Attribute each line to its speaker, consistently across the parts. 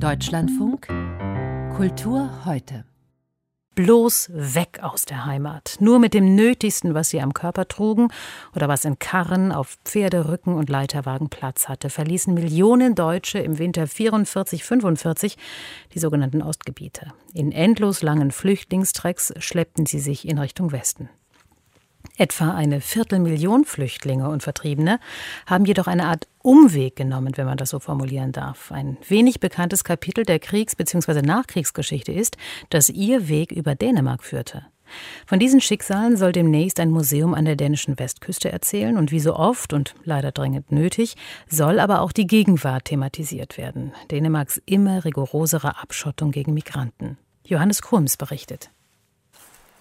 Speaker 1: Deutschlandfunk Kultur heute.
Speaker 2: Bloß weg aus der Heimat. Nur mit dem Nötigsten, was sie am Körper trugen oder was in Karren, auf Pferderücken und Leiterwagen Platz hatte, verließen Millionen Deutsche im Winter 44-45 die sogenannten Ostgebiete. In endlos langen Flüchtlingstrecks schleppten sie sich in Richtung Westen. Etwa eine Viertelmillion Flüchtlinge und Vertriebene haben jedoch eine Art Umweg genommen, wenn man das so formulieren darf. Ein wenig bekanntes Kapitel der Kriegs- bzw. Nachkriegsgeschichte ist, dass ihr Weg über Dänemark führte. Von diesen Schicksalen soll demnächst ein Museum an der dänischen Westküste erzählen und wie so oft und leider dringend nötig, soll aber auch die Gegenwart thematisiert werden. Dänemarks immer rigorosere Abschottung gegen Migranten. Johannes Krums berichtet.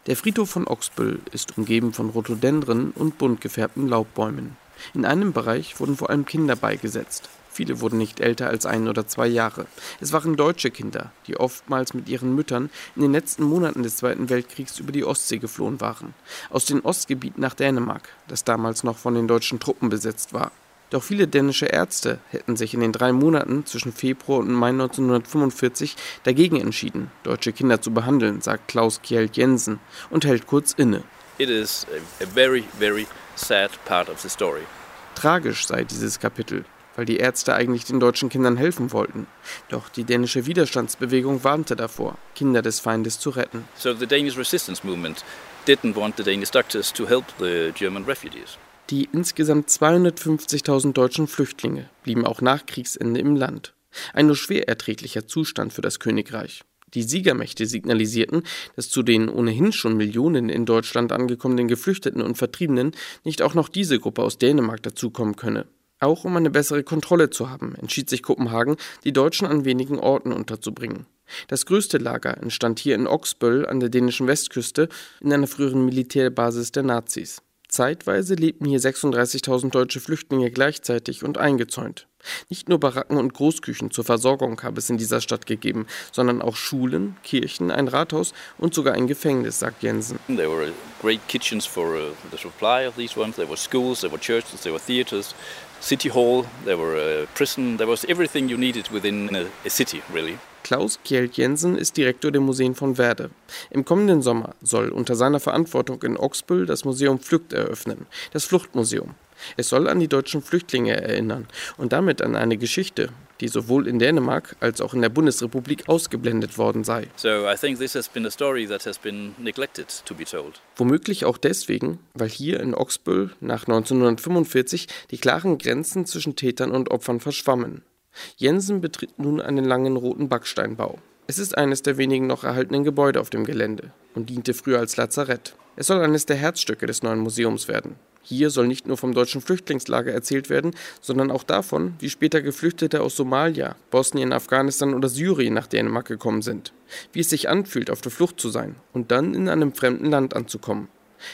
Speaker 3: Der Friedhof von Oxbüll ist umgeben von Rhododendren und bunt gefärbten Laubbäumen. In einem Bereich wurden vor allem Kinder beigesetzt. Viele wurden nicht älter als ein oder zwei Jahre. Es waren deutsche Kinder, die oftmals mit ihren Müttern in den letzten Monaten des Zweiten Weltkriegs über die Ostsee geflohen waren. Aus den Ostgebieten nach Dänemark, das damals noch von den deutschen Truppen besetzt war. Doch viele dänische Ärzte hätten sich in den drei Monaten zwischen Februar und Mai 1945 dagegen entschieden, deutsche Kinder zu behandeln, sagt Klaus Kjeld Jensen und hält kurz inne.
Speaker 4: It is a very, very sad part of the story.
Speaker 3: Tragisch sei dieses Kapitel, weil die Ärzte eigentlich den deutschen Kindern helfen wollten. Doch die dänische Widerstandsbewegung warnte davor, Kinder des Feindes zu retten.
Speaker 4: So the Danish resistance movement didn't want the Danish doctors to help the German refugees.
Speaker 3: Die insgesamt 250.000 deutschen Flüchtlinge blieben auch nach Kriegsende im Land. Ein nur schwer erträglicher Zustand für das Königreich. Die Siegermächte signalisierten, dass zu den ohnehin schon Millionen in Deutschland angekommenen Geflüchteten und Vertriebenen nicht auch noch diese Gruppe aus Dänemark dazukommen könne. Auch um eine bessere Kontrolle zu haben, entschied sich Kopenhagen, die Deutschen an wenigen Orten unterzubringen. Das größte Lager entstand hier in Oxböll an der dänischen Westküste in einer früheren Militärbasis der Nazis. Zeitweise lebten hier 36.000 deutsche Flüchtlinge gleichzeitig und eingezäunt. Nicht nur Baracken und Großküchen zur Versorgung habe es in dieser Stadt gegeben, sondern auch Schulen, Kirchen, ein Rathaus und sogar ein Gefängnis, sagt Jensen.
Speaker 4: There were great kitchens for uh, the supply of these ones. There were schools, there were churches, there were theaters, city hall, there were a prison. There was everything you needed within a city, really.
Speaker 3: Klaus Kjeld Jensen ist Direktor der Museen von Werde. Im kommenden Sommer soll unter seiner Verantwortung in Oxbüll das Museum Flucht eröffnen, das Fluchtmuseum. Es soll an die deutschen Flüchtlinge erinnern und damit an eine Geschichte, die sowohl in Dänemark als auch in der Bundesrepublik ausgeblendet worden sei.
Speaker 4: So I think this has been a story that has been neglected to be told.
Speaker 3: Womöglich auch deswegen, weil hier in Oxbüll nach 1945 die klaren Grenzen zwischen Tätern und Opfern verschwammen. Jensen betritt nun einen langen roten Backsteinbau. Es ist eines der wenigen noch erhaltenen Gebäude auf dem Gelände und diente früher als Lazarett. Es soll eines der Herzstücke des neuen Museums werden. Hier soll nicht nur vom deutschen Flüchtlingslager erzählt werden, sondern auch davon, wie später Geflüchtete aus Somalia, Bosnien, Afghanistan oder Syrien nach Dänemark gekommen sind, wie es sich anfühlt, auf der Flucht zu sein und dann in einem fremden Land anzukommen.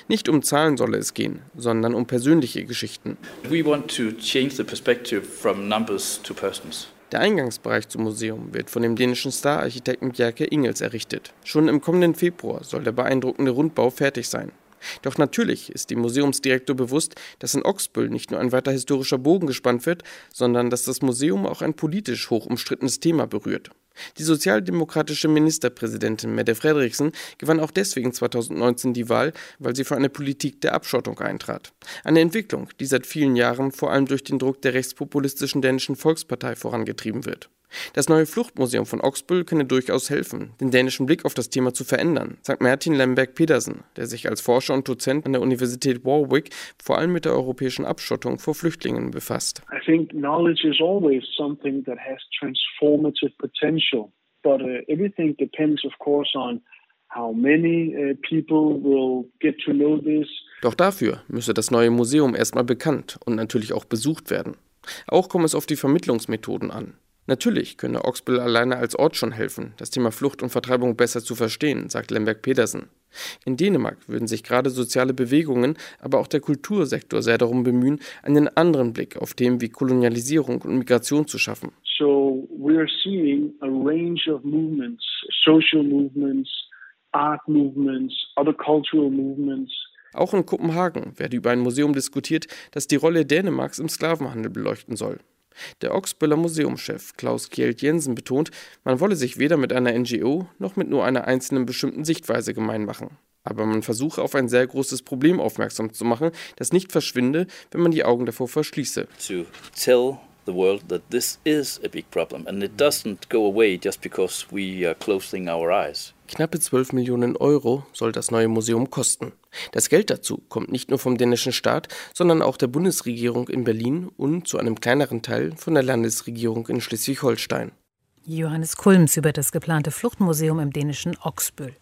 Speaker 3: Nicht um Zahlen solle es gehen, sondern um persönliche Geschichten.
Speaker 4: We want to change the perspective from numbers to persons.
Speaker 3: Der Eingangsbereich zum Museum wird von dem dänischen Star-Architekten Bjerke Ingels errichtet. Schon im kommenden Februar soll der beeindruckende Rundbau fertig sein. Doch natürlich ist dem Museumsdirektor bewusst, dass in Oxbüll nicht nur ein weiter historischer Bogen gespannt wird, sondern dass das Museum auch ein politisch hoch umstrittenes Thema berührt. Die sozialdemokratische Ministerpräsidentin Mette Frederiksen gewann auch deswegen 2019 die Wahl, weil sie für eine Politik der Abschottung eintrat. Eine Entwicklung, die seit vielen Jahren vor allem durch den Druck der rechtspopulistischen dänischen Volkspartei vorangetrieben wird. Das neue Fluchtmuseum von Oxbüll könne durchaus helfen, den dänischen Blick auf das Thema zu verändern, sagt Martin Lemberg Pedersen, der sich als Forscher und Dozent an der Universität Warwick vor allem mit der europäischen Abschottung vor Flüchtlingen befasst.
Speaker 5: I think knowledge is always something that has transformative potential, but uh, everything depends of course on how many uh, people will get to know this.
Speaker 3: Doch dafür müsse das neue Museum erstmal bekannt und natürlich auch besucht werden. Auch komme es auf die Vermittlungsmethoden an. Natürlich könne Oxbüll alleine als Ort schon helfen, das Thema Flucht und Vertreibung besser zu verstehen, sagt Lemberg Pedersen. In Dänemark würden sich gerade soziale Bewegungen, aber auch der Kultursektor sehr darum bemühen, einen anderen Blick auf Themen wie Kolonialisierung und Migration zu schaffen.
Speaker 5: So we are seeing a range of movements, social movements, art movements, other cultural movements.
Speaker 3: Auch in Kopenhagen werde über ein Museum diskutiert, das die Rolle Dänemarks im Sklavenhandel beleuchten soll. Der Oxböller Museumschef Klaus Kjeld Jensen betont, man wolle sich weder mit einer NGO noch mit nur einer einzelnen bestimmten Sichtweise gemein machen. Aber man versuche auf ein sehr großes Problem aufmerksam zu machen, das nicht verschwinde, wenn man die Augen davor verschließe.
Speaker 4: To tell the world that this is a big problem and it doesn't go away just because we are closing our eyes.
Speaker 3: Knappe 12 Millionen Euro soll das neue Museum kosten. Das Geld dazu kommt nicht nur vom dänischen Staat, sondern auch der Bundesregierung in Berlin und zu einem kleineren Teil von der Landesregierung in Schleswig-Holstein.
Speaker 2: Johannes Kulms über das geplante Fluchtmuseum im dänischen Oxböll.